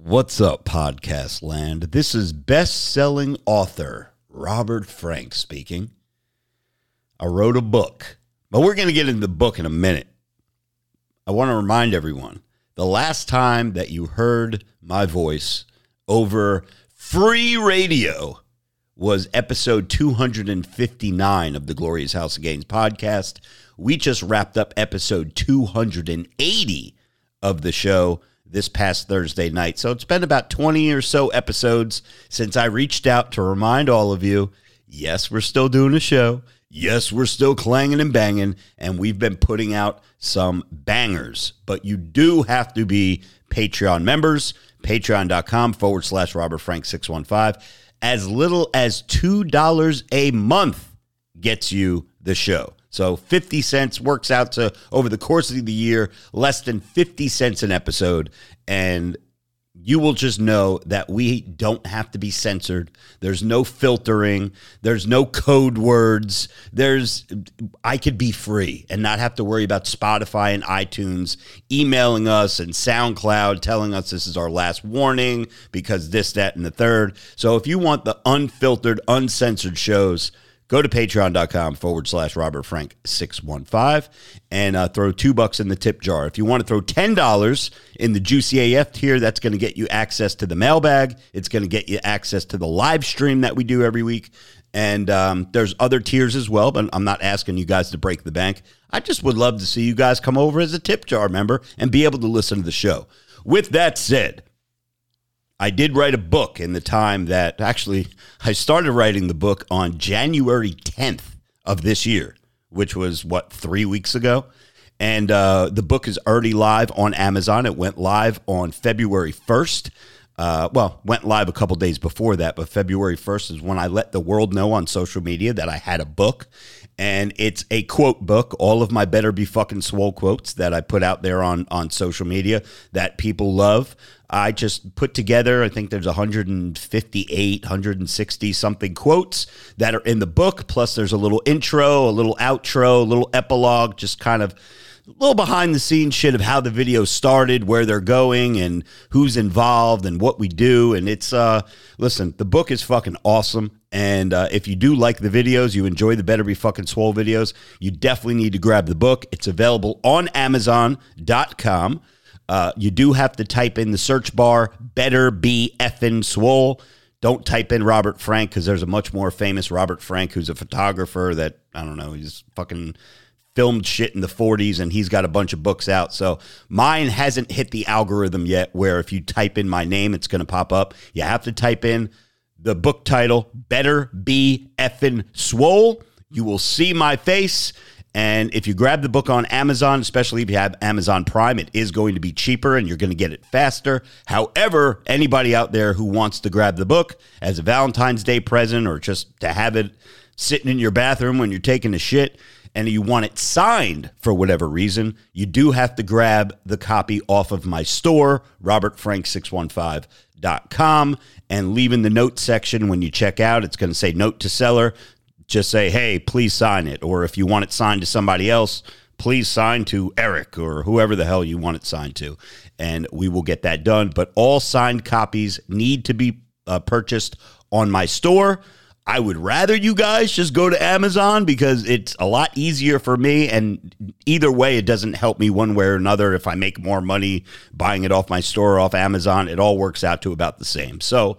What's up, podcast land? This is best selling author Robert Frank speaking. I wrote a book, but we're going to get into the book in a minute. I want to remind everyone the last time that you heard my voice over free radio was episode 259 of the Glorious House of Gains podcast. We just wrapped up episode 280 of the show this past Thursday night. So it's been about 20 or so episodes since I reached out to remind all of you yes, we're still doing a show. Yes, we're still clanging and banging, and we've been putting out some bangers. But you do have to be Patreon members, patreon.com forward slash Robert Frank 615. As little as $2 a month gets you the show. So 50 cents works out to over the course of the year, less than 50 cents an episode. And you will just know that we don't have to be censored. There's no filtering. There's no code words. There's, I could be free and not have to worry about Spotify and iTunes emailing us and SoundCloud telling us this is our last warning because this, that, and the third. So if you want the unfiltered, uncensored shows, go to patreon.com forward slash Robert Frank 615 and uh, throw two bucks in the tip jar. If you want to throw $10 in the Juicy AF tier, that's going to get you access to the mailbag. It's going to get you access to the live stream that we do every week. And um, there's other tiers as well, but I'm not asking you guys to break the bank. I just would love to see you guys come over as a tip jar member and be able to listen to the show. With that said, I did write a book in the time that actually I started writing the book on January 10th of this year, which was what, three weeks ago? And uh, the book is already live on Amazon. It went live on February 1st. Uh, well, went live a couple days before that, but February 1st is when I let the world know on social media that I had a book. And it's a quote book, all of my better be fucking swole quotes that I put out there on, on social media that people love. I just put together, I think there's 158, 160 something quotes that are in the book. Plus, there's a little intro, a little outro, a little epilogue, just kind of little behind the scenes shit of how the video started, where they're going, and who's involved, and what we do. And it's, uh, listen, the book is fucking awesome. And uh, if you do like the videos, you enjoy the Better Be Fucking Swole videos, you definitely need to grab the book. It's available on Amazon.com. Uh, you do have to type in the search bar, better be effing swole. Don't type in Robert Frank because there's a much more famous Robert Frank who's a photographer that, I don't know, he's fucking filmed shit in the 40s and he's got a bunch of books out. So mine hasn't hit the algorithm yet where if you type in my name, it's going to pop up. You have to type in the book title, Better Be Effing Swole. You will see my face. And if you grab the book on Amazon, especially if you have Amazon Prime, it is going to be cheaper and you're going to get it faster. However, anybody out there who wants to grab the book as a Valentine's Day present or just to have it sitting in your bathroom when you're taking a shit and you want it signed for whatever reason, you do have to grab the copy off of my store, robertfrank615.com, and leave in the note section when you check out. It's going to say note to seller just say, hey, please sign it. Or if you want it signed to somebody else, please sign to Eric or whoever the hell you want it signed to. And we will get that done. But all signed copies need to be uh, purchased on my store. I would rather you guys just go to Amazon because it's a lot easier for me. And either way, it doesn't help me one way or another. If I make more money buying it off my store, off Amazon, it all works out to about the same. So,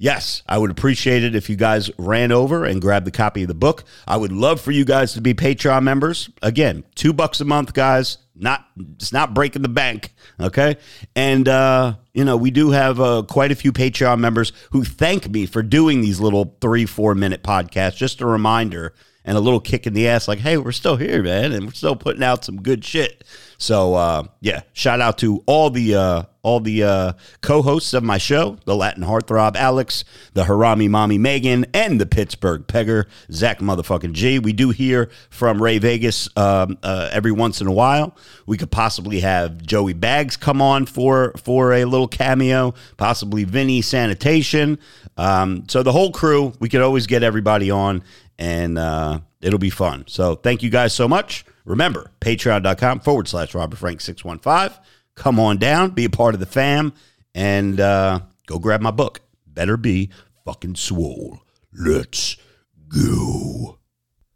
yes, I would appreciate it if you guys ran over and grabbed the copy of the book. I would love for you guys to be Patreon members. Again, two bucks a month, guys. Not it's not breaking the bank, okay? And uh, you know we do have uh, quite a few Patreon members who thank me for doing these little three four minute podcasts. Just a reminder and a little kick in the ass, like, hey, we're still here, man, and we're still putting out some good shit. So uh, yeah, shout out to all the uh, all the uh, co-hosts of my show, the Latin heartthrob Alex, the Harami mommy Megan, and the Pittsburgh pegger Zach motherfucking G. We do hear from Ray Vegas um, uh, every once in a while. We could possibly have Joey Bags come on for for a little cameo, possibly Vinny Sanitation. Um, so the whole crew, we could always get everybody on, and uh, it'll be fun. So thank you guys so much. Remember, patreon.com forward slash Robert Frank 615 come on down, be a part of the fam, and uh, go grab my book. Better be fucking swole. Let's go.